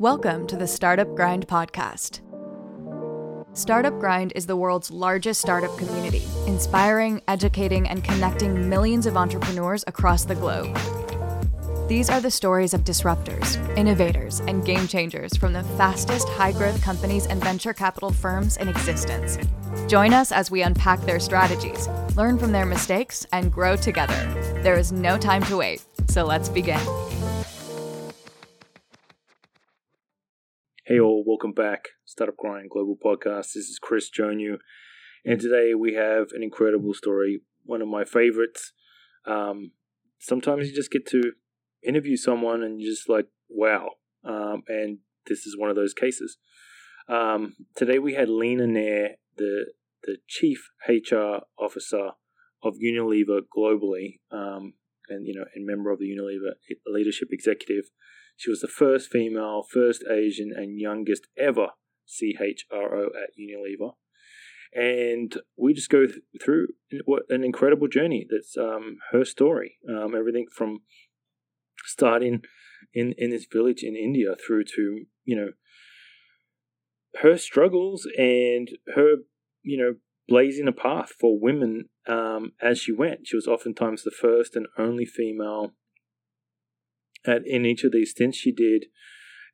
Welcome to the Startup Grind podcast. Startup Grind is the world's largest startup community, inspiring, educating, and connecting millions of entrepreneurs across the globe. These are the stories of disruptors, innovators, and game changers from the fastest high growth companies and venture capital firms in existence. Join us as we unpack their strategies, learn from their mistakes, and grow together. There is no time to wait, so let's begin. Hey all, welcome back. Startup Grind Global Podcast. This is Chris Jonu, and today we have an incredible story, one of my favorites. Um, sometimes you just get to interview someone and you're just like, wow. Um, and this is one of those cases. Um, today we had Leena Nair, the the chief HR officer of Unilever globally, um, and you know, and member of the Unilever leadership executive. She was the first female, first Asian, and youngest ever CHRO at Unilever. And we just go th- through what an incredible journey that's um, her story. Um, everything from starting in, in this village in India through to, you know, her struggles and her, you know, blazing a path for women um, as she went. She was oftentimes the first and only female at in each of these stints she did,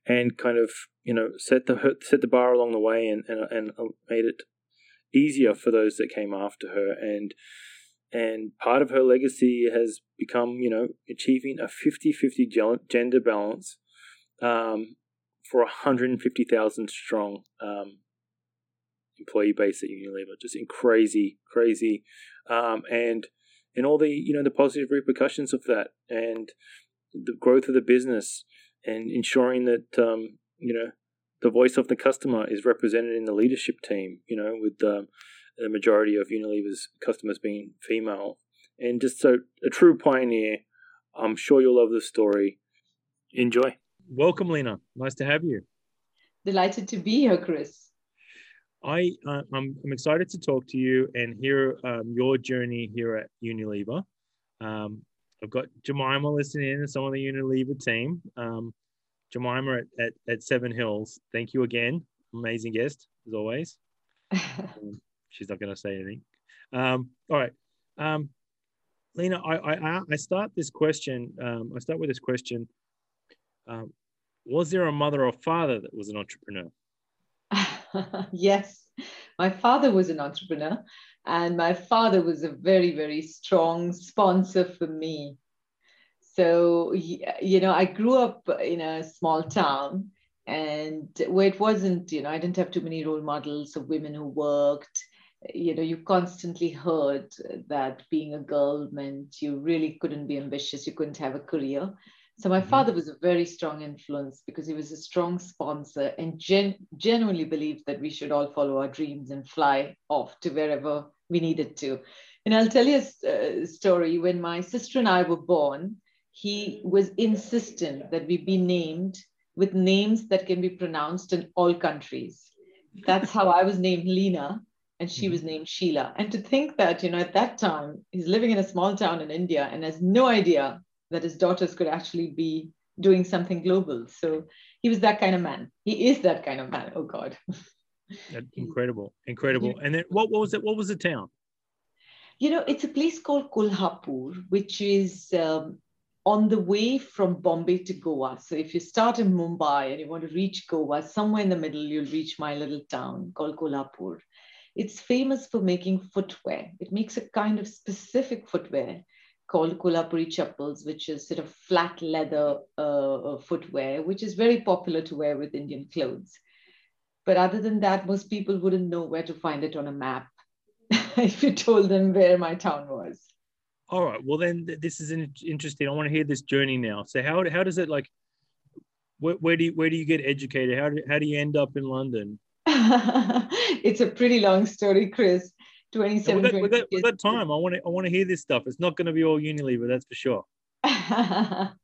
and kind of you know set the set the bar along the way and and and uh, made it easier for those that came after her. And and part of her legacy has become you know achieving a 50-50 gender balance um, for a 150,000 strong um, employee base at Unilever. Just in crazy crazy um, and and all the you know the positive repercussions of that. And the growth of the business and ensuring that um, you know the voice of the customer is represented in the leadership team. You know, with um, the majority of Unilever's customers being female, and just so a true pioneer. I'm sure you'll love the story. Enjoy. Welcome, Leena. Nice to have you. Delighted to be here, Chris. I uh, I'm, I'm excited to talk to you and hear um, your journey here at Unilever. Um, I've got Jemima listening in, and some of the Unilever team. Um, Jemima at, at, at, Seven Hills, thank you again. Amazing guest, as always. um, she's not going to say anything. Um, all right. Um, Leena, I, I, I start this question. Um, I start with this question. Um, was there a mother or father that was an entrepreneur? yes, my father was an entrepreneur. And my father was a very, very strong sponsor for me. So, you know, I grew up in a small town and where it wasn't, you know, I didn't have too many role models of women who worked. You know, you constantly heard that being a girl meant you really couldn't be ambitious, you couldn't have a career. So my mm-hmm. father was a very strong influence because he was a strong sponsor and gen- genuinely believed that we should all follow our dreams and fly off to wherever we needed to. And I'll tell you a uh, story. When my sister and I were born, he was insistent that we be named with names that can be pronounced in all countries. That's how I was named Leena and she was mm-hmm. named Sheila. And to think that, you know, at that time, he's living in a small town in India and has no idea that his daughters could actually be doing something global. So he was that kind of man. He is that kind of man. Oh God. incredible, incredible. And then what, what was it? What was the town? You know, it's a place called Kolhapur, which is um, on the way from Bombay to Goa. So if you start in Mumbai and you want to reach Goa, somewhere in the middle, you'll reach my little town called Kolhapur. It's famous for making footwear. It makes a kind of specific footwear called Kolhapuri chappals, which is sort of flat leather uh, footwear, which is very popular to wear with Indian clothes. But other than that, most people wouldn't know where to find it on a map if you told them where my town was. All right. Well, then this is interesting. I want to hear this journey now. So how, how does it like, where, where do you, where do you get educated? How do, how do you end up in London? it's a pretty long story, Chris. 27 we got, we got, we got time. I want to I want to hear this stuff. It's not going to be all Unilever, that's for sure.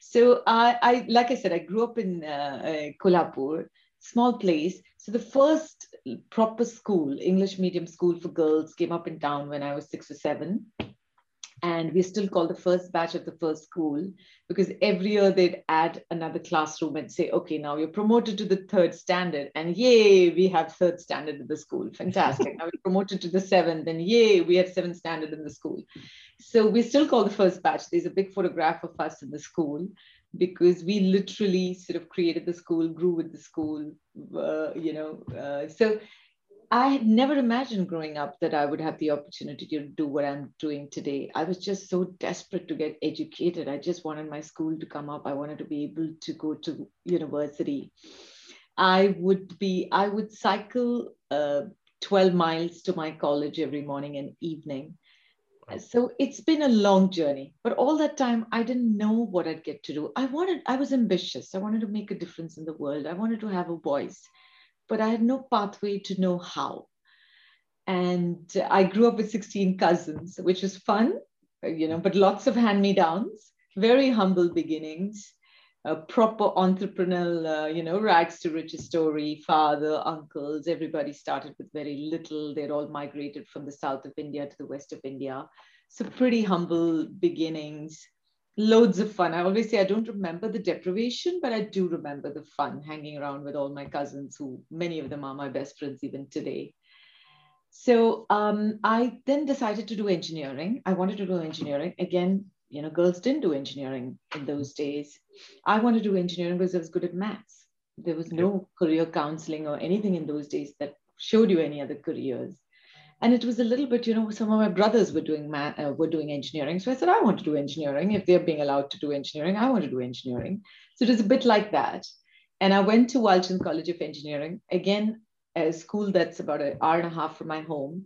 so I, I like I said, I grew up in uh, uh, Kolhapur, small place. So the first proper school, English medium school for girls, came up in town when I was six or seven. And we still call the first batch of the first school because every year they'd add another classroom and say okay now you're promoted to the third standard and yay we have third standard in the school. Fantastic. Now we're promoted to the seventh and yay we have seventh standard in the school. So we still call the first batch. There's a big photograph of us in the school because we literally sort of created the school grew with the school uh, you know uh, so I had never imagined growing up that I would have the opportunity to do what I'm doing today. I was just so desperate to get educated. I just wanted my school to come up. I wanted to be able to go to university. I would be, I would cycle uh, 12 miles to my college every morning and evening. So it's been a long journey, but all that time I didn't know what I'd get to do. I wanted, I was ambitious. I wanted to make a difference in the world. I wanted to have a voice but I had no pathway to know how. And I grew up with 16 cousins, which was fun, you know, but lots of hand me downs, very humble beginnings, a proper entrepreneurial, uh, you know, rags to riches story, father, uncles, everybody started with very little. They'd all migrated from the south of India to the west of India. So pretty humble beginnings loads of fun. I always say I don't remember the deprivation, but I do remember the fun hanging around with all my cousins, who many of them are my best friends even today. So um, I then decided to do engineering. I wanted to do engineering. Again, you know, girls didn't do engineering in those days. I wanted to do engineering because I was good at maths. There was no career counseling or anything in those days that showed you any other careers and it was a little bit you know some of my brothers were doing math, uh, were doing engineering. So i said i want to do engineering. If they're being allowed to do engineering i want to do engineering. So it was a bit like that. And i went to walchand college of engineering again a school that's about an hour and a half from my home.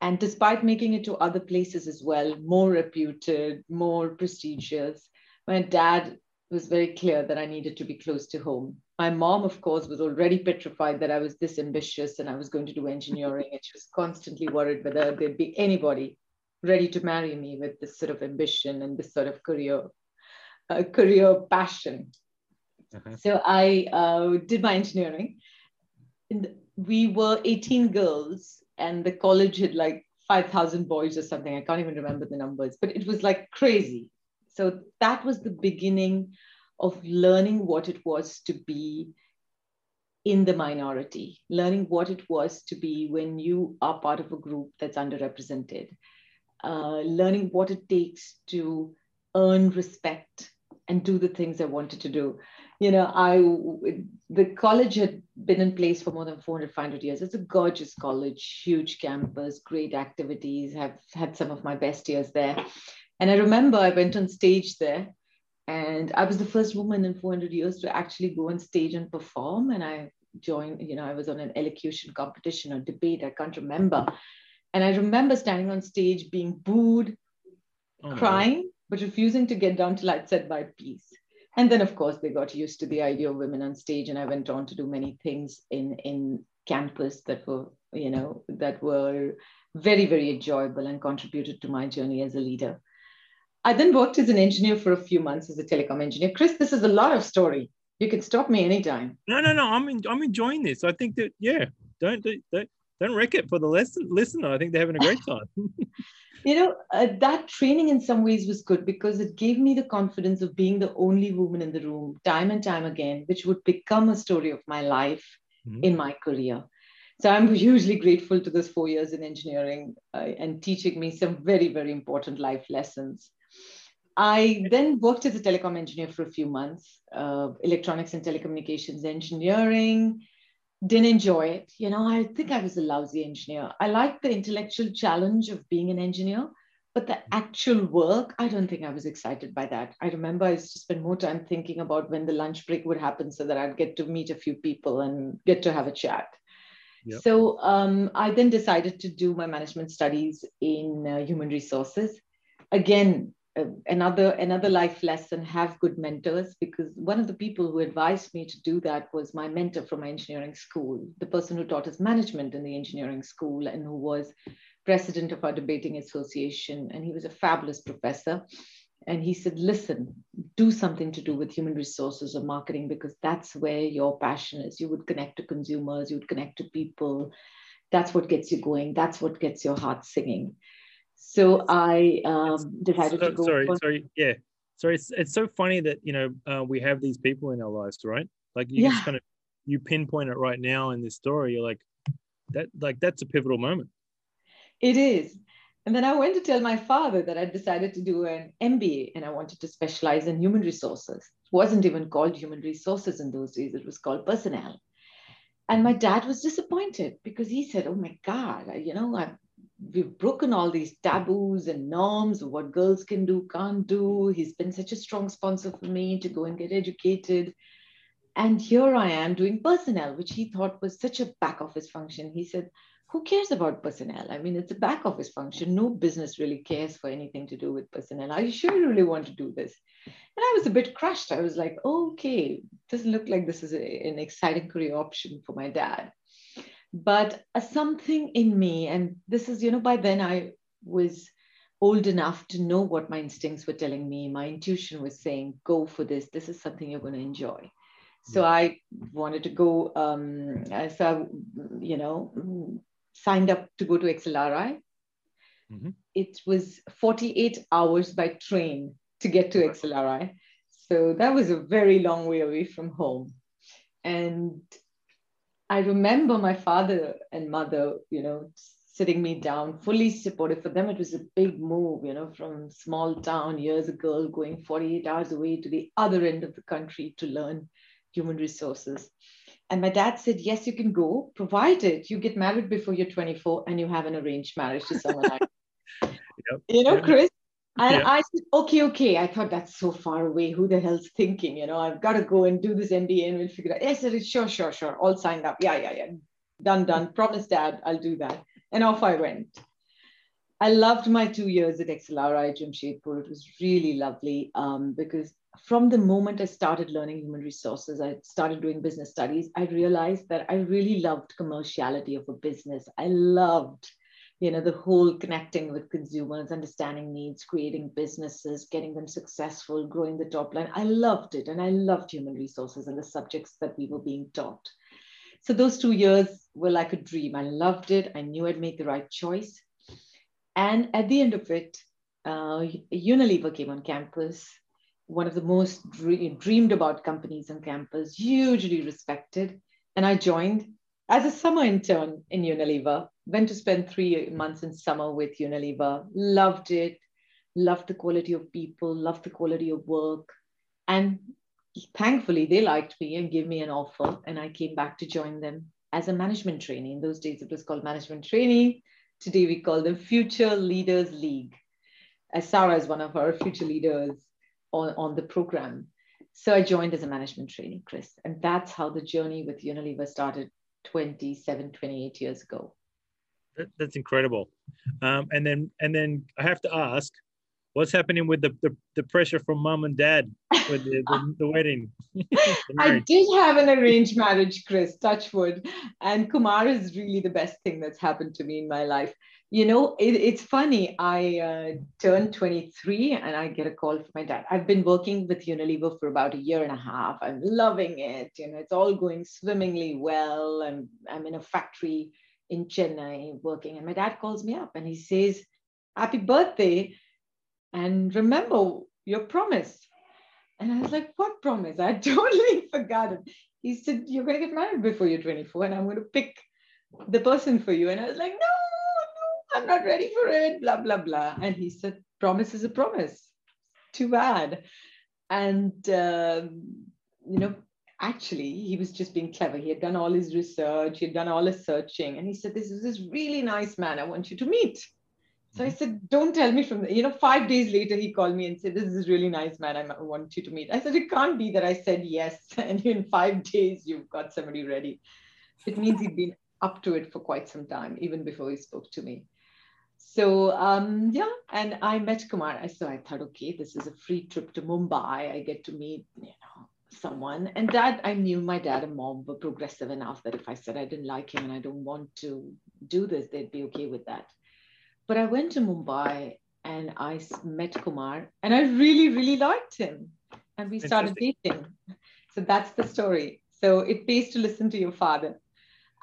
And despite making it to other places as well more reputed more prestigious my dad was very clear that i needed to be close to home my mom, of course, was already petrified that I was this ambitious and I was going to do engineering. And she was constantly worried whether there'd be anybody ready to marry me with this sort of ambition and this sort of career, uh, career passion. Uh-huh. So I uh, did my engineering. And we were 18 girls, and the college had like 5,000 boys or something. I can't even remember the numbers, but it was like crazy. So that was the beginning of learning what it was to be in the minority, learning what it was to be when you are part of a group that's underrepresented, uh, learning what it takes to earn respect and do the things I wanted to do. You know, I the college had been in place for more than 400, 500 years. It's a gorgeous college, huge campus, great activities. Have had some of my best years there. And I remember I went on stage there and I was the first woman in 400 years to actually go on stage and perform. And I joined, you know, I was on an elocution competition or debate, I can't remember. And I remember standing on stage being booed, oh, crying, but refusing to get down till I'd said my piece. And then, of course, they got used to the idea of women on stage, and I went on to do many things in in campus that were, you know, that were very, very enjoyable and contributed to my journey as a leader. I then worked as an engineer for a few months as a telecom engineer. Chris, this is a lot of story. You can stop me anytime. No, no, no. I'm in, I'm enjoying this. I think that yeah, don't don't don't wreck it for the lesson listener. I think they're having a great time. you know uh, that training in some ways was good because it gave me the confidence of being the only woman in the room time and time again, which would become a story of my life mm-hmm. in my career. So I'm hugely grateful to those four years in engineering uh, and teaching me some very, very important life lessons. I then worked as a telecom engineer for a few months, uh, electronics and telecommunications engineering. Didn't enjoy it. You know, I think I was a lousy engineer. I liked the intellectual challenge of being an engineer, but the actual work, I don't think I was excited by that. I remember I used to spend more time thinking about when the lunch break would happen so that I'd get to meet a few people and get to have a chat. Yep. So um, I then decided to do my management studies in uh, human resources. Again, uh, another another life lesson have good mentors because one of the people who advised me to do that was my mentor from my engineering school the person who taught us management in the engineering school and who was president of our debating association and he was a fabulous professor. And he said listen do something to do with human resources or marketing because that's where your passion is. You would connect to consumers you would connect to people. That's what gets you going. That's what gets your heart singing So I um, decided so, to go. Sorry, sorry, yeah. Sorry, it's, it's so funny that you know uh, we have these people in our lives, right? Like you just Yeah. kind of you pinpoint it right now in this story. You're like that, like that's a pivotal moment. It is. And then I went to tell my father that I decided to do an MBA and I wanted to specialize in human resources. It wasn't even called human resources in those days, it was called personnel. And my dad was disappointed because he said, Oh my God, you know, I've, we've broken all these taboos and norms of what girls can do, can't do. He's been such a strong sponsor for me to go and get educated. And here I am doing personnel, which he thought was such a back office function. He said, who cares about personnel? I mean, it's a back office function. No business really cares for anything to do with personnel. Are you sure you really want to do this? And I was a bit crushed. I was like, okay, doesn't look like this is a, an exciting career option for my dad. But uh, something in me, and this is, you know, by then I was old enough to know what my instincts were telling me. My intuition was saying, go for this. This is something you're going to enjoy. So I wanted to go, um, so, you know, signed up to go to XLRI. Mhm. It was 48 hours by train to get to XLRI. So that was a very long way away from home. And I remember my father and mother, you know, sitting me down, fully supportive. For them, it was a big move, you know, from small town years ago, going 48 hours away to the other end of the country to learn human resources. And my dad said, Yes, you can go, provided you get married before you're 24 and you have an arranged marriage to someone else. Yep. You know. Chris? And Yeah. I said, Okay, okay. I thought that's so far away. Who the hell's thinking? You know, I've got to go and do this MBA and we'll figure out. Yes, Sure, sure, sure. All signed up. Yeah, yeah, yeah. Done, done. Promise, dad, I'll do that. And off I went. I loved my two years at XLRI Jamshedpur. It was really lovely um, because from the moment I started learning human resources, I started doing business studies, I realized that I really loved commerciality of a business. I loved, you know, the whole connecting with consumers, understanding needs, creating businesses, getting them successful, growing the top line. I loved it. And I loved human resources and the subjects that we were being taught. So those two years were like a dream. I loved it. I knew I'd make the right choice. And at the end of it, uh, Unilever came on campus, one of the most dre- dreamed about companies on campus, hugely respected. And I joined as a summer intern in Unilever, went to spend three months in summer with Unilever, loved it, loved the quality of people, loved the quality of work. And thankfully, they liked me and gave me an offer. And I came back to join them as a management trainee. In those days, it was called management trainee. Today, we call them Future Leaders League. As Sarah is one of our future leaders on, on the program. So I joined as a management trainee, Chris. And that's how the journey with Unilever started 27, 28 years ago. That, that's incredible. Um, and then and then I have to ask, what's happening with the the, the pressure from mom and dad with the, the, the wedding? I did have an arranged marriage, Chris, Touchwood. And Kumar is really the best thing that's happened to me in my life. You know, it, it's funny. I uh, turned 23 and I get a call from my dad. I've been working with Unilever for about a year and a half. I'm loving it. You know, it's all going swimmingly well. I'm, I'm in a factory in Chennai working. And my dad calls me up and he says, Happy birthday. And remember your promise. And I was like, what promise? I totally forgot it. He said, you're going to get married before you're 24 and I'm going to pick the person for you. And I was like, no, no, I'm not ready for it, blah, blah, blah. And he said, promise is a promise. Too bad. And, um, you know, actually, he was just being clever. He had done all his research, he had done all his searching. And he said, this is this really nice man I want you to meet. So I said, don't tell me from the, you know, five days later, he called me and said, this is really nice, man. I want you to meet. I said, it can't be that I said yes. And in five days, you've got somebody ready. It means he'd been up to it for quite some time, even before he spoke to me. So um, yeah, and I met Kumar. So I thought, okay, this is a free trip to Mumbai. I get to meet, you know, someone. And dad, I knew my dad and mom were progressive enough that if I said I didn't like him and I don't want to do this, they'd be okay with that. But I went to Mumbai and I met Kumar and I really, really liked him. And we started dating. So that's the story. So it pays to listen to your father.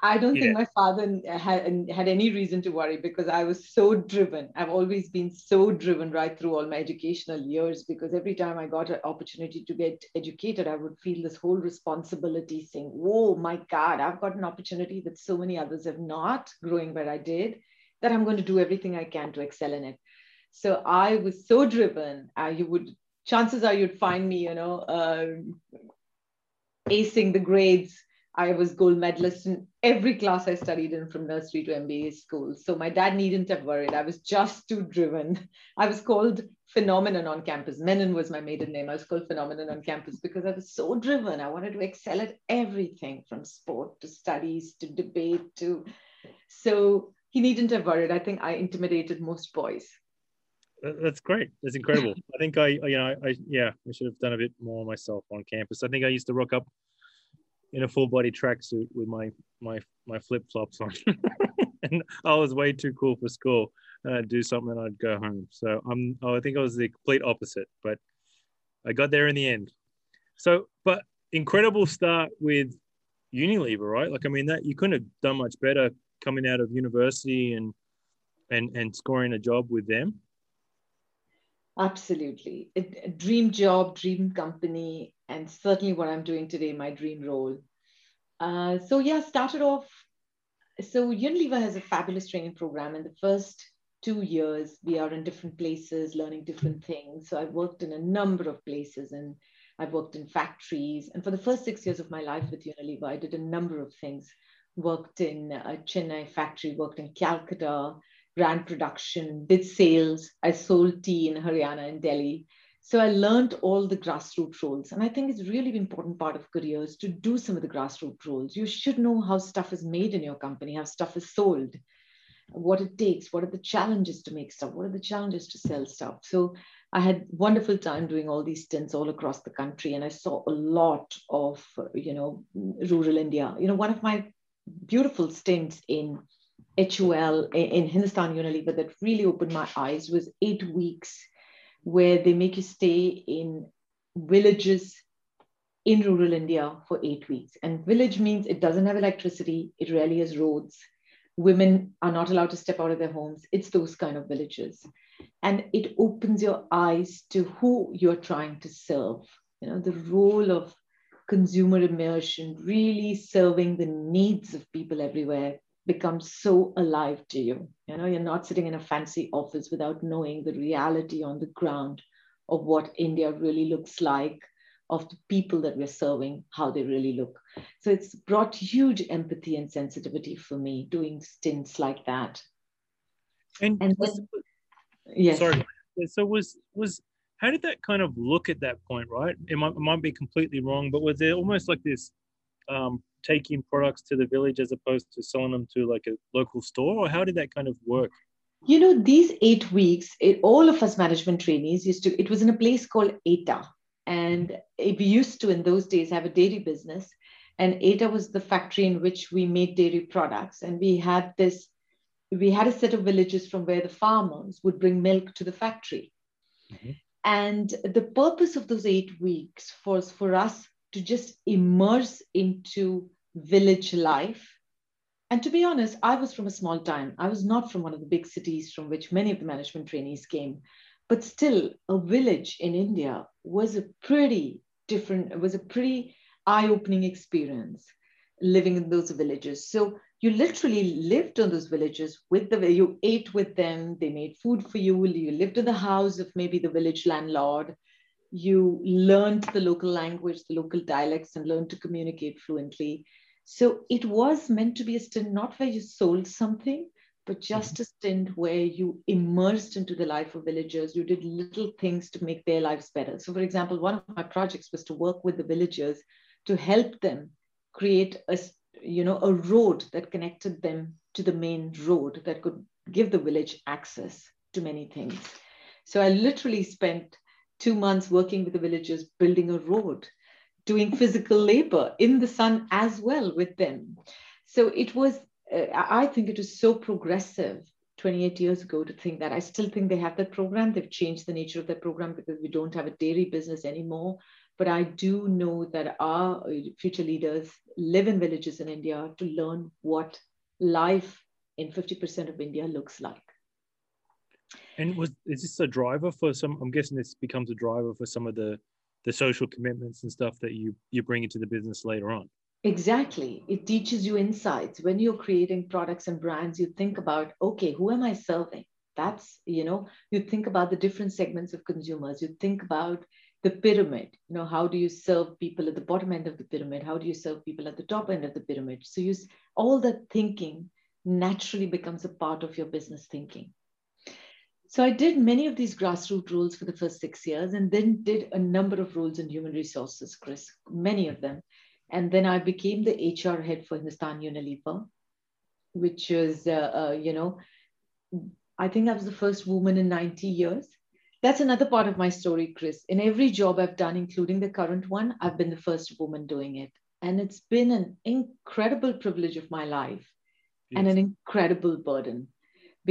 I don't yeah. think my father had, had any reason to worry because I was so driven. I've always been so driven right through all my educational years because every time I got an opportunity to get educated, I would feel this whole responsibility saying, Whoa, my God, I've got an opportunity that so many others have not growing where I did, that I'm going to do everything I can to excel in it. So I was so driven. Uh, you would, chances are you'd find me, you know, uh, acing the grades I was gold medalist in every class I studied in from nursery to MBA school. So my dad needn't have worried. I was just too driven. I was called phenomenon on campus. Menon was my maiden name. I was called phenomenon on campus because I was so driven. I wanted to excel at everything from sport to studies to debate to. So he needn't have worried. I think I intimidated most boys. That's great. That's incredible. I think I, you know, I, yeah, I should have done a bit more myself on campus. I think I used to rock up in a full body tracksuit with my my my flip flops on, and I was way too cool for school. Uh, and I'd do something, and I'd go home. So I'm. Oh, I think I was the complete opposite, but I got there in the end. So, but incredible start with Unilever, right? Like, I mean, that you couldn't have done much better coming out of university and and and scoring a job with them. Absolutely. A dream job, dream company, and certainly what I'm doing today, my dream role. Uh, so, yeah, started off. So, Unilever has a fabulous training program. In the first two years, we are in different places, learning different things. So, I've worked in a number of places and I've worked in factories. And for the first six years of my life with Unilever, I did a number of things. Worked in a Chennai factory, worked in Calcutta, ran production, did sales. I sold tea in Haryana and Delhi. So I learned all the grassroots roles. And I think it's really important part of careers to do some of the grassroots roles. You should know how stuff is made in your company, how stuff is sold, what it takes, what are the challenges to make stuff, what are the challenges to sell stuff. So I had wonderful time doing all these stints all across the country. And I saw a lot of, you know, rural India. You know, one of my beautiful stints in HUL in Hindustan Unilever that really opened my eyes was eight weeks where they make you stay in villages in rural India for eight weeks. And village means it doesn't have electricity, it rarely has roads. Women are not allowed to step out of their homes. It's those kind of villages. And it opens your eyes to who you're trying to serve. You know, the role of consumer immersion, really serving the needs of people everywhere becomes so alive to you. You know, you're not sitting in a fancy office without knowing the reality on the ground of what India really looks like, of the people that we're serving, how they really look. So it's brought huge empathy and sensitivity for me doing stints like that. And, and then, yes. sorry. So was was how did that kind of look at that point, right? It might, it might be completely wrong, but was there almost like this um, taking products to the village as opposed to selling them to like a local store? Or how did that kind of work? You know these eight weeks it, all of us management trainees used to it was in a place called Etah. And we used to in those days have a dairy business and Etah was the factory in which we made dairy products. And we had this we had a set of villages from where the farmers would bring milk to the factory. Mm-hmm. and the purpose of those eight weeks was for us to just immerse into village life. And to be honest, I was from a small town. I was not from one of the big cities from which many of the management trainees came. But still, a village in India was a pretty different, it was a pretty eye opening experience living in those villages. So you literally lived on those villages with the way you ate with them they made food for you you lived in the house of maybe the village landlord you learned the local language, the local dialects, and learned to communicate fluently. So it was meant to be a stint not where you sold something, but just mm-hmm. a stint where you immersed into the life of villagers. You did little things to make their lives better. So, for example, one of my projects was to work with the villagers to help them create a you know a road that connected them to the main road that could give the village access to many things. So I literally spent two months working with the villagers, building a road, doing physical labor in the sun as well with them. So it was, uh, I think it was so progressive 28 years ago to think that. I still think they have that program. They've changed the nature of that program because we don't have a dairy business anymore. but I do know that our future leaders live in villages in India to learn what life in 50% of India looks like. And was is this a driver for some? I'm guessing this becomes a driver for some of the the social commitments and stuff that you you bring into the business later on. Exactly. It teaches you insights. When you're creating products and brands, you think about, okay, who am I serving? That's, you know, you think about the different segments of consumers. You think about the pyramid. You know, how do you serve people at the bottom end of the pyramid? How do you serve people at the top end of the pyramid? So you all that thinking naturally becomes a part of your business thinking. So I did many of these grassroots roles for the first six years and then did a number of roles in human resources, Chris, many of them. And then I became the HR head for Hindustan Unilever, which is, uh, uh, you know, I think I was the first woman in 90 years. That's another part of my story, Chris. In every job I've done, including the current one, I've been the first woman doing it. And it's been an incredible privilege of my life yes. and an incredible burden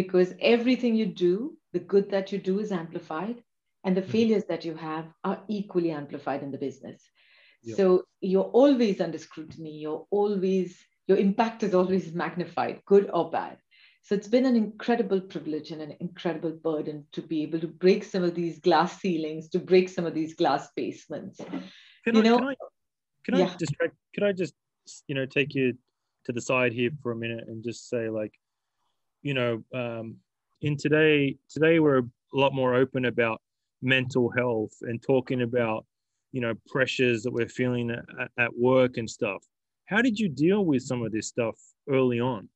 because everything you do the good that you do is amplified and the mm-hmm. failures that you have are equally amplified in the business. So you're always under scrutiny you're always your impact is always magnified good or bad. So it's been an incredible privilege and an incredible burden to be able to break some of these glass ceilings to break some of these glass basements. Can you I, know? can i, can I yeah. just can i just you know take you to the side here for a minute and just say like you know um, in today today we're a lot more open about mental health and talking about you know pressures that we're feeling at, at work and stuff. How did you deal with some of this stuff early on?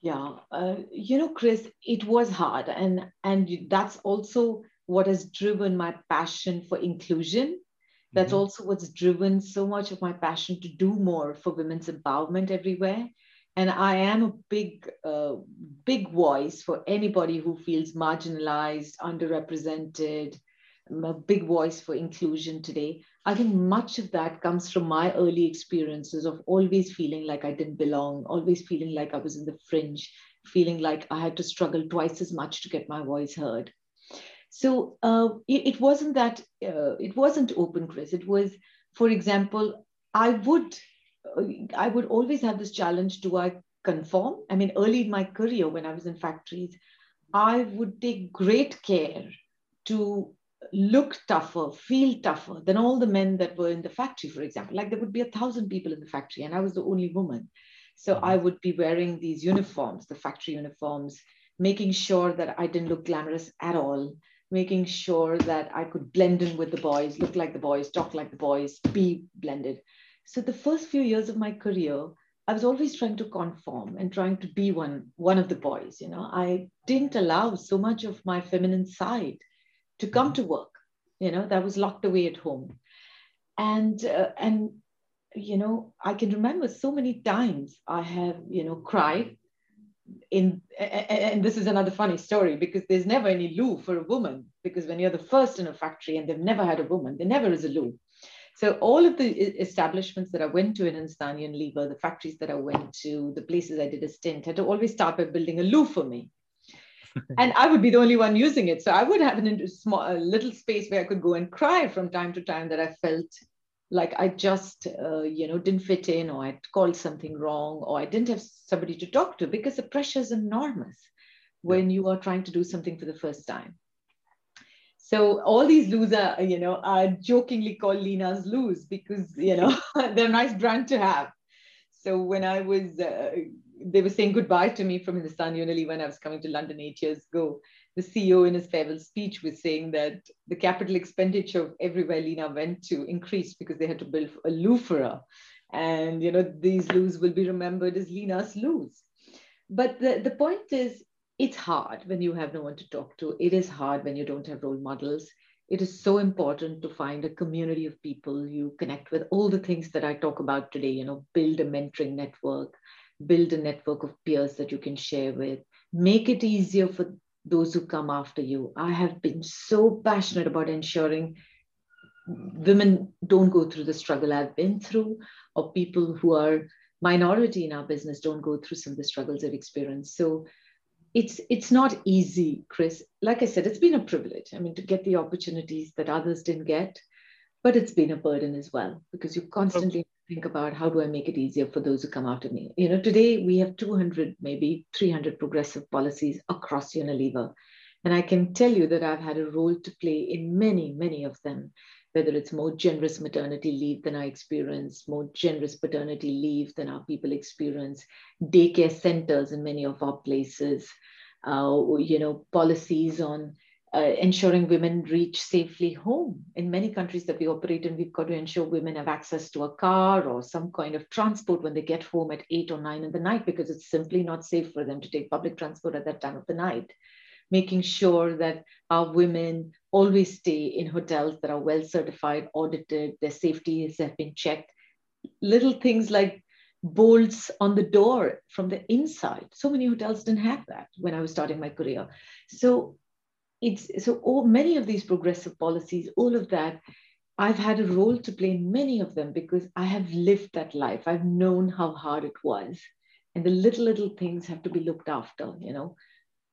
Yeah uh, you know chris it was hard and and that's also what has driven my passion for inclusion. That's mm-hmm. also what's driven so much of my passion to do more for women's empowerment everywhere and I am a big, uh, big voice for anybody who feels marginalized, underrepresented. I'm a big voice for inclusion today. I think much of that comes from my early experiences of always feeling like I didn't belong, always feeling like I was in the fringe, feeling like I had to struggle twice as much to get my voice heard. So uh, it, it, wasn't that, uh, it wasn't open, Chris. It was, for example, I would I would always have this challenge do I conform? I mean, early in my career, when I was in factories, I would take great care to look tougher, feel tougher than all the men that were in the factory, for example. Like there would be a thousand people in the factory, and I was the only woman. So mm-hmm. I would be wearing these uniforms, the factory uniforms, making sure that I didn't look glamorous at all, making sure that I could blend in with the boys, look like the boys, talk like the boys, be blended. So the first few years of my career, I was always trying to conform and trying to be one, one of the boys. You know, I didn't allow so much of my feminine side to come mm-hmm. to work. You know, that was locked away at home. And uh, and you know, I can remember so many times I have, you know, cried in and this is another funny story because there's never any loo for a woman because when you're the first in a factory and they've never had a woman there never is a loo so all of the establishments that I went to in Hindustan Unilever, the factories that I went to, the places I did a stint, had to always start by building a loo for me. and I would be the only one using it. So I would have an, a small, a little space where I could go and cry from time to time that I felt like I just, uh, you know, didn't fit in or I'd called something wrong or I didn't have somebody to talk to because the pressure is enormous when you are trying to do something for the first time. So all these loos are, you know, are jokingly called Leena's loos because, you know, they're a nice brand to have. So when I was, uh, they were saying goodbye to me from Hindustan Unilever when I was coming to London eight years ago. The CEO in his farewell speech was saying that the capital expenditure of everywhere Leena went to increased because they had to build a loo for her. And, you know, these loos will be remembered as Leena's loos. But the, the point is, it's hard when you have no one to talk to. It is hard when you don't have role models. It is so important to find a community of people you connect with. All the things that I talk about today, you know, build a mentoring network, build a network of peers that you can share with, make it easier for those who come after you. I have been so passionate about ensuring women don't go through the struggle I've been through, or people who are minority in our business don't go through some of the struggles I've experienced. So it's it's not easy chris like i said it's been a privilege i mean to get the opportunities that others didn't get but it's been a burden as well because you constantly okay. think about how do I make it easier for those who come after me. You know, today we have 200, maybe 300 progressive policies across Unilever. And I can tell you that I've had a role to play in many, many of them, whether it's more generous maternity leave than I experience, more generous paternity leave than our people experience, daycare centers in many of our places, uh, you know, policies on uh, ensuring women reach safely home. In many countries that we operate in, we've got to ensure women have access to a car or some kind of transport when they get home at eight or nine in the night because it's simply not safe for them to take public transport at that time of the night. Making sure that our women always stay in hotels that are well certified, audited, their safety have been checked. Little things like bolts on the door from the inside. So many hotels didn't have that when I was starting my career. So it's so all, many of these progressive policies, all of that, I've had a role to play in many of them because I have lived that life. I've known how hard it was. And the little, little things have to be looked after, you know.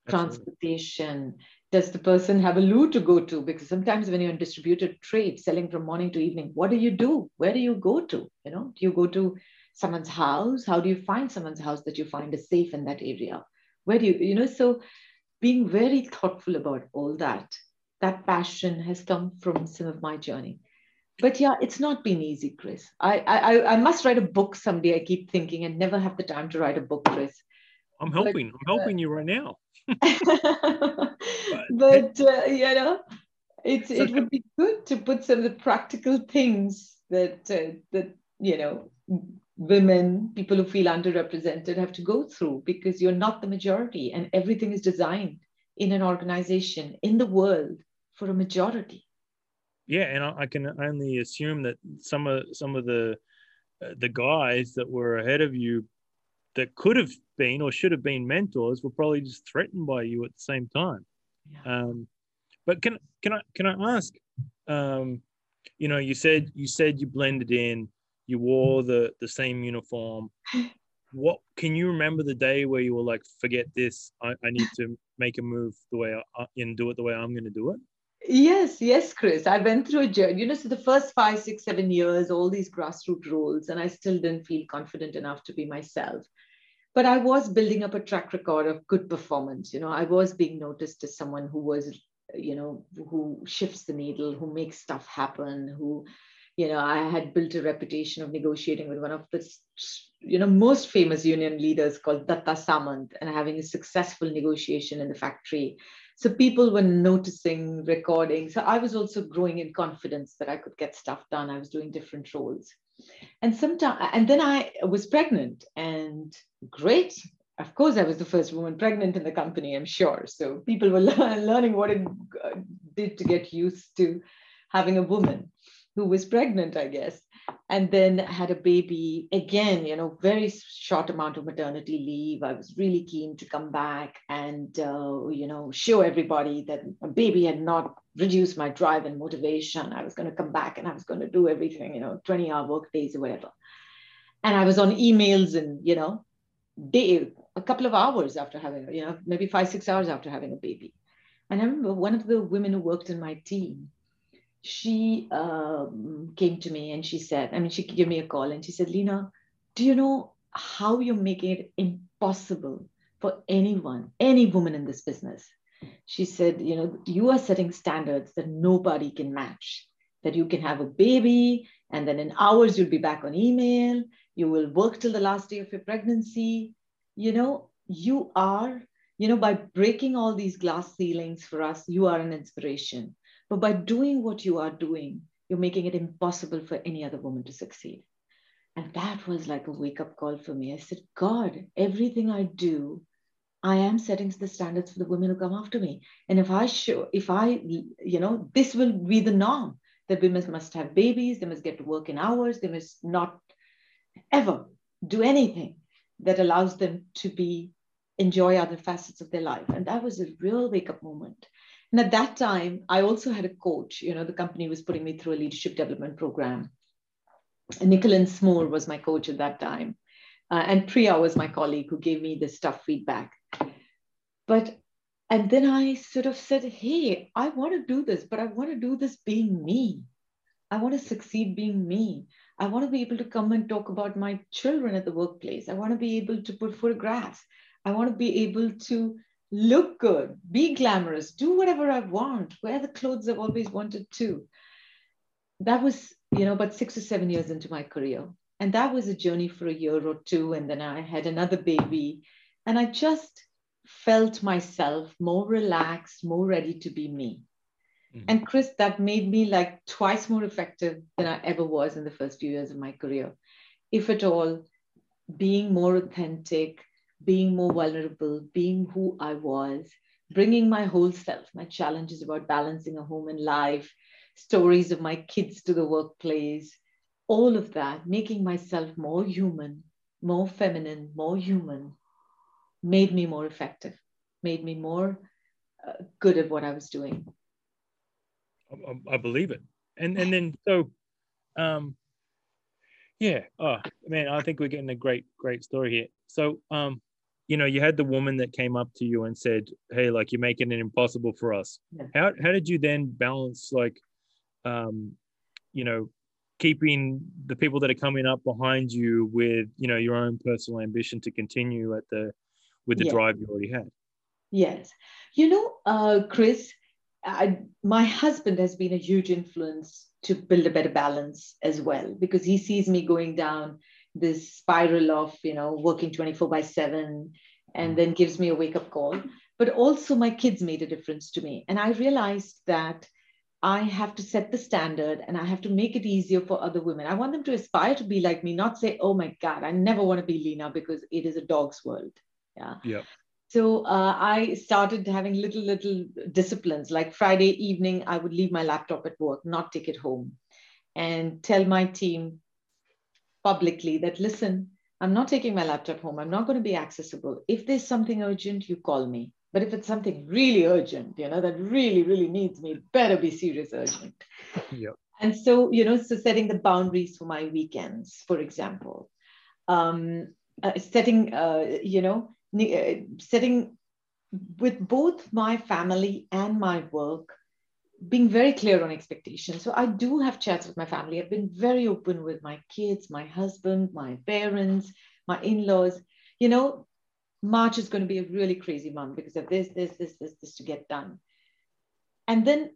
Transportation. Does the person have a loo to go to? Because sometimes when you're in distributed trade, selling from morning to evening, what do you do? Where do you go to? You know, do you go to someone's house? How do you find someone's house that you find is safe in that area? Where do you, you know, so being very thoughtful about all that. That passion has come from some of my journey. But yeah, it's not been easy, Chris. I, I, I must write a book someday. I keep thinking and never have the time to write a book, Chris. I'm helping. But, I'm helping you right now. but, uh, you know, it, so it would be good to put some of the practical things that uh, that you know women, people who feel underrepresented have to go through because you're not the majority and everything is designed in an organization in the world for a majority. Yeah, and I, can only assume that some of some of the uh, the guys that were ahead of you that could have been or should have been mentors were probably just threatened by you at the same time. Yeah. Um, but can can I can I ask? Um, you know, you said you said you blended in you wore the the same uniform what can you remember the day where you were like forget this i, I need to make a move the way I, and do it the way i'm going to do it yes yes chris. I went through a journey you know so the first five six seven years all these grassroots roles and i still didn't feel confident enough to be myself. But i was building up a track record of good performance you know. I was being noticed as someone who was you know who shifts the needle who makes stuff happen who you know, I had built a reputation of negotiating with one of the, you know, most famous union leaders called Datta Samant and having a successful negotiation in the factory. So people were noticing, recording. So I was also growing in confidence that I could get stuff done. I was doing different roles. And sometimes, and then I was pregnant and great. Of course, I was the first woman pregnant in the company, I'm sure. So people were learning what it uh, did to get used to having a woman who was pregnant, I guess, and then had a baby again, you know, very short amount of maternity leave. I was really keen to come back and, uh, you know, show everybody that a baby had not reduced my drive and motivation. I was going to come back and I was going to do everything, you know, 20 hour work days or whatever. And I was on emails and, you know, day, a couple of hours after having, you know, maybe five, six hours after having a baby. And I remember one of the women who worked in my team, she um, came to me and she said, I mean, she gave me a call and she said, Leena, do you know how you're making it impossible for anyone, any woman in this business? She said, you know, you are setting standards that nobody can match, that you can have a baby and then in hours you'll be back on email, you will work till the last day of your pregnancy. You know, you are, you know, by breaking all these glass ceilings for us, you are an inspiration but by doing what you are doing, you're making it impossible for any other woman to succeed. And that was like a wake up call for me. I said, God, everything I do, I am setting the standards for the women who come after me. And if I show, if I, you know, this will be the norm that women must have babies, they must get to work in hours, they must not ever do anything that allows them to be enjoy other facets of their life. And that was a real wake up moment. And at that time, I also had a coach. You know, the company was putting me through a leadership development program. And Nicholas Smoore was my coach at that time. Uh, and Priya was my colleague who gave me this tough feedback. But, and then I sort of said, hey, I want to do this, but I want to do this being me. I want to succeed being me. I want to be able to come and talk about my children at the workplace. I want to be able to put photographs. I want to be able to look good, be glamorous, do whatever I want, wear the clothes I've always wanted to. That was, you know, about six or seven years into my career. And that was a journey for a year or two. And then I had another baby. And I just felt myself more relaxed, more ready to be me. Mm-hmm. And Chris, that made me like twice more effective than I ever was in the first few years of my career. If at all, being more authentic, being more vulnerable, being who I was, bringing my whole self, my challenges about balancing a home and life, stories of my kids to the workplace, all of that, making myself more human, more feminine, more human, made me more effective, made me more uh, good at what I was doing. I, I, believe it. And and then so, um, yeah. Oh man, I think we're getting a great great story here. So um, you know, you had the woman that came up to you and said, "Hey, like you're making it impossible for us." Yeah. How how did you then balance like, um, you know, keeping the people that are coming up behind you with you know your own personal ambition to continue at the with the yeah. drive you already had? Yes, you know, uh, Chris, I, my husband has been a huge influence to build a better balance as well because he sees me going down this spiral of you know working 24 by 7 and then gives me a wake up call. But also my kids made a difference to me. And i realized that i have to set the standard and i have to make it easier for other women. I want them to aspire to be like me not say oh my god i never want to be Leena because it is a dog's world. Yeah. Yeah. So uh, i started having little little disciplines. Like friday evening i would leave my laptop at work not take it home and tell my team publicly that listen, I'm not taking my laptop home. I'm not going to be accessible. If there's something urgent, you call me. But if it's something really urgent, you know, that really, really needs me, better be serious urgent. Yep. And so, you know, so setting the boundaries for my weekends, for example, um, uh, setting, uh, you know, uh, setting with both my family and my work being very clear on expectations. So I do have chats with my family. I've been very open with my kids, my husband, my parents, my in-laws. You know, March is going to be a really crazy month because of this, this, this, this, this to get done. And then,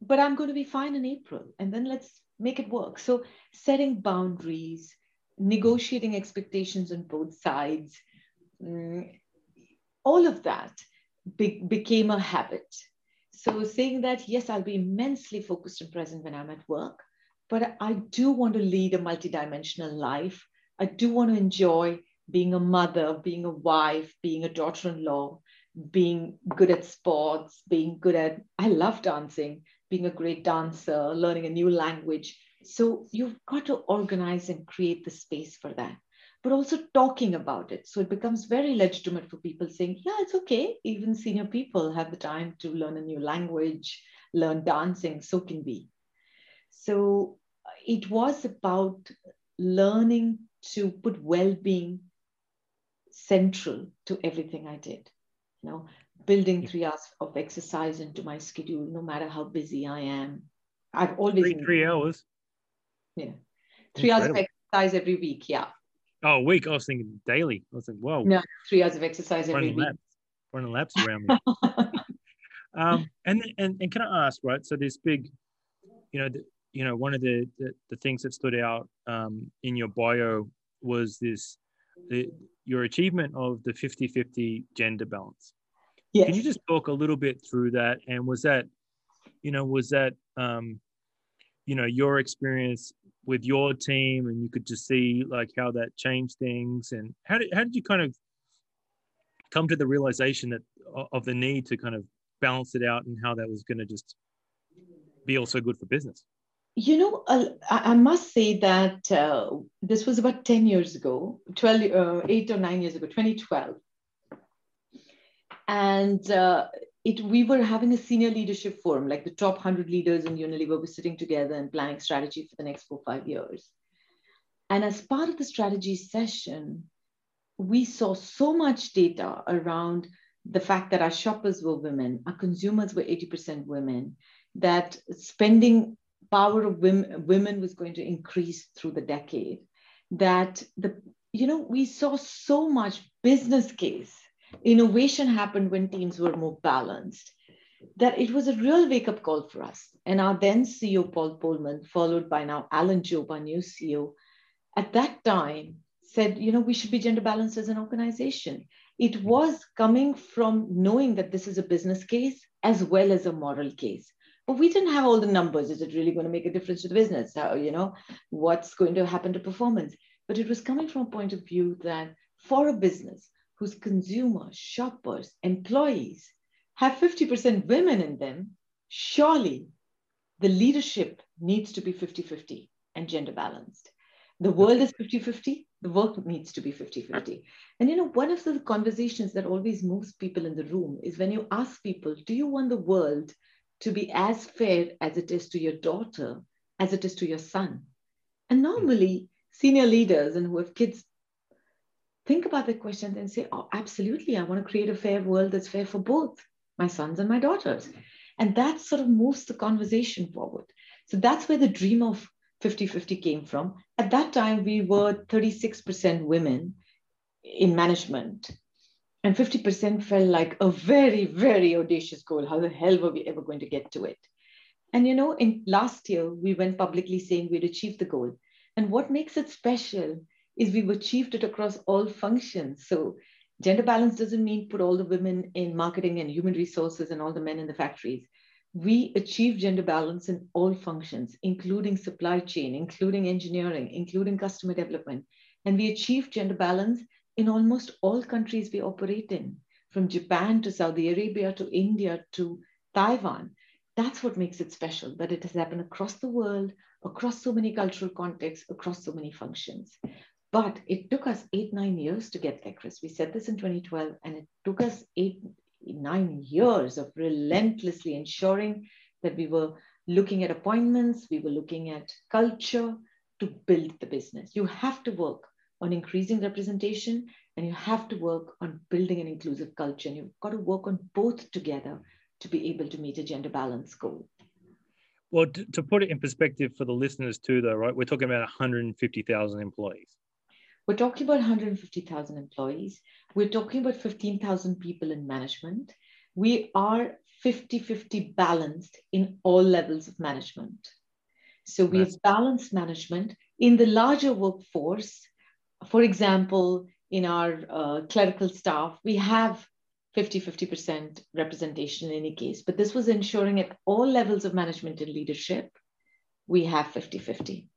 but I'm going to be fine in April. And then let's make it work. So setting boundaries, negotiating expectations on both sides, mm, all of that be- became a habit so saying that, yes, I'll be immensely focused and present when I'm at work, but I do want to lead a multidimensional life. I do want to enjoy being a mother, being a wife, being a daughter-in-law, being good at sports, being good at, I love dancing, being a great dancer, learning a new language. So you've got to organize and create the space for that but also talking about it. So it becomes very legitimate for people saying, yeah, it's okay. Even senior people have the time to learn a new language, learn dancing, so can we. So uh, it was about learning to put well-being central to everything I did. You know, building three hours of exercise into my schedule, no matter how busy I am. I've always three, three hours. Yeah, three Incredible. hours of exercise every week. Yeah, Oh, a week. I was thinking daily. I was like, whoa. No, three hours of exercise every week. Laps, running laps around me. um, and, and and can I ask, right? So this big, you know, the, you know, one of the, the, the things that stood out um, in your bio was this, the your achievement of the 50-50 gender balance. Yes. Can you just talk a little bit through that? And was that, you know, was that, um, you know, your experience with your team and you could just see like how that changed things and how did, how did you kind of come to the realization that of the need to kind of balance it out and how that was going to just be also good for business? You know i must say that uh, this was about 10 years ago 12 uh, 8 or 9 years ago 2012 and uh, it, we were having a senior leadership forum, like the top 100 leaders in Unilever were sitting together and planning strategy for the next four, five years. And as part of the strategy session, we saw so much data around the fact that our shoppers were women, our consumers were 80% women, that spending power of women, women was going to increase through the decade, that the you know we saw so much business case innovation happened when teams were more balanced that it was a real wake up call for us. And our then CEO, Paul Polman, followed by now Alan Jope, our new CEO, at that time said, you know, we should be gender balanced as an organization. It was coming from knowing that this is a business case as well as a moral case. But we didn't have all the numbers. Is it really going to make a difference to the business? How, you know, what's going to happen to performance? But it was coming from a point of view that for a business whose consumers, shoppers, employees have 50% women in them, surely the leadership needs to be 50 50 and gender balanced. The world is 50 50, the work needs to be 50 50. And you know, one of the conversations that always moves people in the room is when you ask people, do you want the world to be as fair as it is to your daughter as it is to your son? And normally, senior leaders and who have kids think about the question and say, oh, absolutely, I want to create a fair world that's fair for both my sons and my daughters. And that sort of moves the conversation forward. So that's where the dream of 50 50 came from. At that time, we were 36% women in management. And 50% felt like a very, very audacious goal. How the hell were we ever going to get to it? And you know, in last year, we went publicly saying we'd achieved the goal. And what makes it special is we've achieved it across all functions. So Gender balance doesn't mean put all the women in marketing and human resources and all the men in the factories. We achieve gender balance in all functions, including supply chain, including engineering, including customer development. And we achieve gender balance in almost all countries we operate in, from Japan to Saudi Arabia to India to Taiwan. That's what makes it special, that it has happened across the world, across so many cultural contexts, across so many functions. But it took us eight, nine years to get there, Chris. We said this in 2012, and it took us eight, nine years of relentlessly ensuring that we were looking at appointments, we were looking at culture to build the business. You have to work on increasing representation and you have to work on building an inclusive culture. And you've got to work on both together to be able to meet a gender balance goal. Well, to, to put it in perspective for the listeners too, though, right? We're talking about 150,000 employees. We're talking about 150,000 employees. We're talking about 15,000 people in management. We are 50 50 balanced in all levels of management. So we have balanced management in the larger workforce. For example, in our uh, clerical staff, we have 50 50% representation in any case, but this was ensuring at all levels of management and leadership, we have 50 50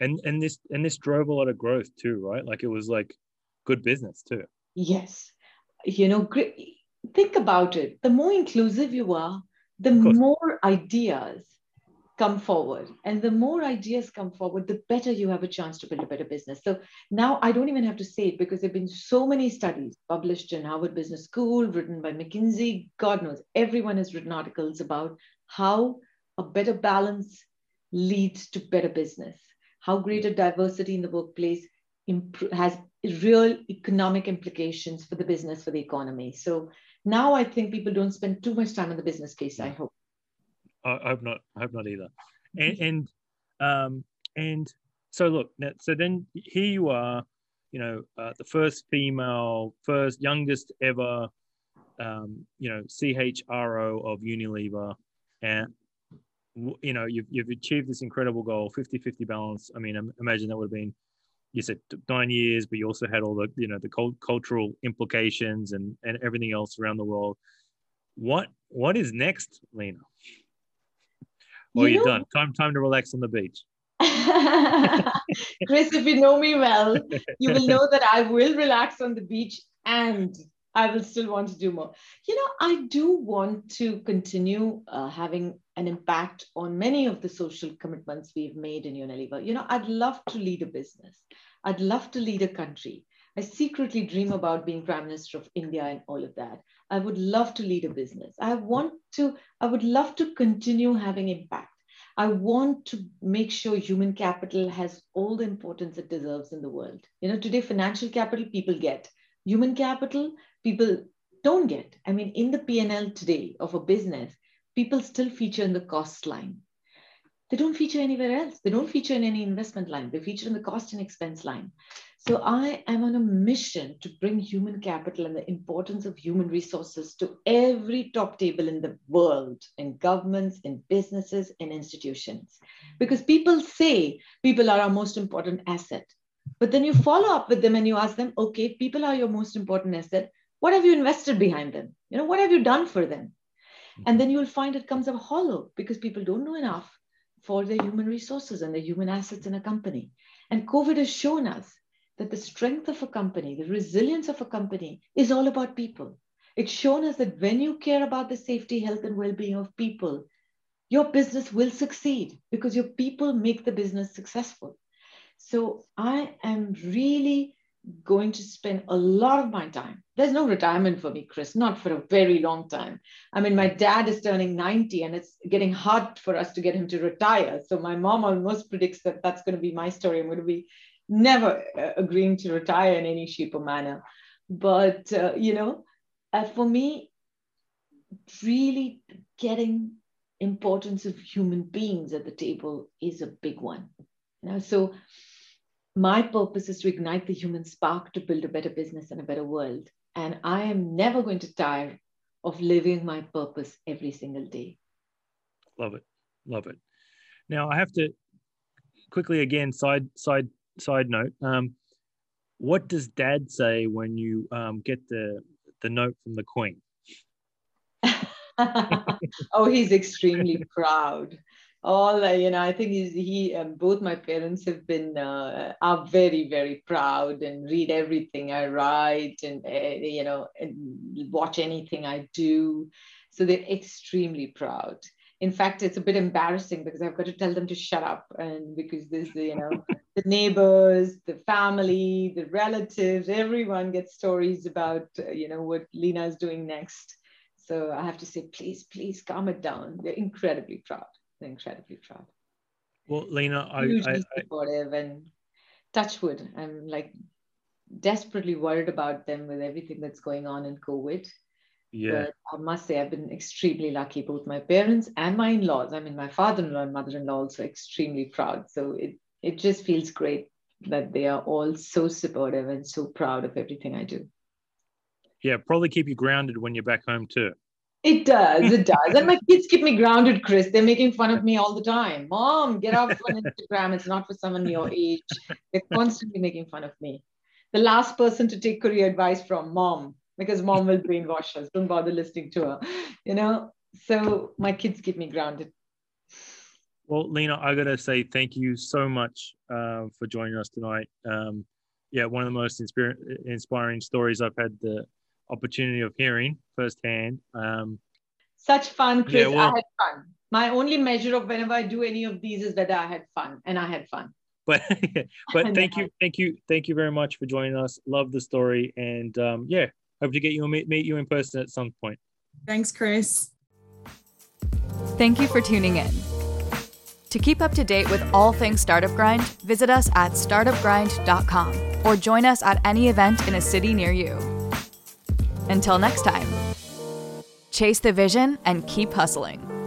and and this and this drove a lot of growth too right? Like it was like good business too. Yes. You know think about it. The more inclusive you are the more ideas come forward. And the more ideas come forward the better you have a chance to build a better business. So now i don't even have to say it because there have been so many studies published in harvard business school written by mckinsey. God knows everyone has written articles about how a better balance leads to better business how greater diversity in the workplace has real economic implications for the business, for the economy. So now I think people don't spend too much time on the business case. I hope. I hope not. I hope not either. And and um, and so look. So then here you are. You know, uh, the first female, first youngest ever, um, you know, CHRO of Unilever, and you know you've, you've achieved this incredible goal 50 50 balance. I mean imagine that would have been you said nine years but you also had all the you know the cult- cultural implications and and everything else around the world. What what is next Leena? Well you are done? Time time to relax on the beach. Chris if you know me well you will know that i will relax on the beach and I will still want to do more. You know, I do want to continue uh, having an impact on many of the social commitments we've made in Unilever. You know, I'd love to lead a business. I'd love to lead a country. I secretly dream about being Prime Minister of India and all of that. I would love to lead a business. I want to, I would love to continue having impact. I want to make sure human capital has all the importance it deserves in the world. You know, today financial capital people get. Human capital, people don't get. I mean, in the P&L today of a business, people still feature in the cost line. they don't feature anywhere else. They don't feature in any investment line. They feature in the cost and expense line. So I am on a mission to bring human capital and the importance of human resources to every top table in the world, in governments, in businesses, in institutions. Because people say people are our most important asset. But then you follow up with them and you ask them, okay, people are your most important asset. What have you invested behind them? You know, what have you done for them? And then you'll find it comes up hollow because people don't know enough for their human resources and their human assets in a company. And COVID has shown us that the strength of a company, the resilience of a company is all about people. It's shown us that when you care about the safety, health, and well being of people, your business will succeed because your people make the business successful. So I am really going to spend a lot of my time. There's no retirement for me, Chris, not for a very long time. I mean, my dad is turning 90 and it's getting hard for us to get him to retire. So my mom almost predicts that that's going to be my story. I'm going to be never uh, agreeing to retire in any shape or manner. But, uh, you know, uh, for me, really getting importance of human beings at the table is a big one. You know, so my purpose is to ignite the human spark to build a better business and a better world. And I am never going to tire of living my purpose every single day. Love it. Love it. Now I have to quickly again side side side note. Um, what does Dad say when you um, get the the note from the Queen? oh, he's extremely proud. All uh, you know, I think he's, he um, both my parents have been uh, are very very proud and read everything I write and uh, you know and watch anything I do. So they're extremely proud. In fact it's a bit embarrassing because i've got to tell them to shut up and because there's the you know the neighbors the family the relatives everyone gets stories about uh, you know what Leena is doing next. So i have to say please please calm it down. They're incredibly proud incredibly proud well Leena i hugely I, supportive and touchwood i'm like desperately worried about them with everything that's going on in covid yeah. But I must say, I've been extremely lucky. Both my parents and my in laws, I mean, my father in law and mother in law, also extremely proud. So it, it just feels great that they are all so supportive and so proud of everything I do. Yeah, probably keep you grounded when you're back home too. It does, it does. and my kids keep me grounded, Chris. They're making fun of me all the time. Mom, get off on Instagram. It's not for someone your age. They're constantly making fun of me. The last person to take career advice from, mom, because mom will brainwash us. Don't bother listening to her, you know. So my kids keep me grounded. Well, Leena, I gotta say thank you so much uh, for joining us tonight. Um, yeah, one of the most inspir- inspiring stories I've had the opportunity of hearing firsthand. Um, Such fun, Chris. Yeah, well, I had fun. My only measure of whenever I do any of these is whether I had fun, and I had fun. But but thank you, thank you, thank you very much for joining us. Love the story, and um, yeah, Hope to get you meet, meet you in person at some point. Thanks, Chris. Thank you for tuning in. To keep up to date with all things Startup Grind, visit us at startupgrind.com or join us at any event in a city near you. Until next time, chase the vision and keep hustling.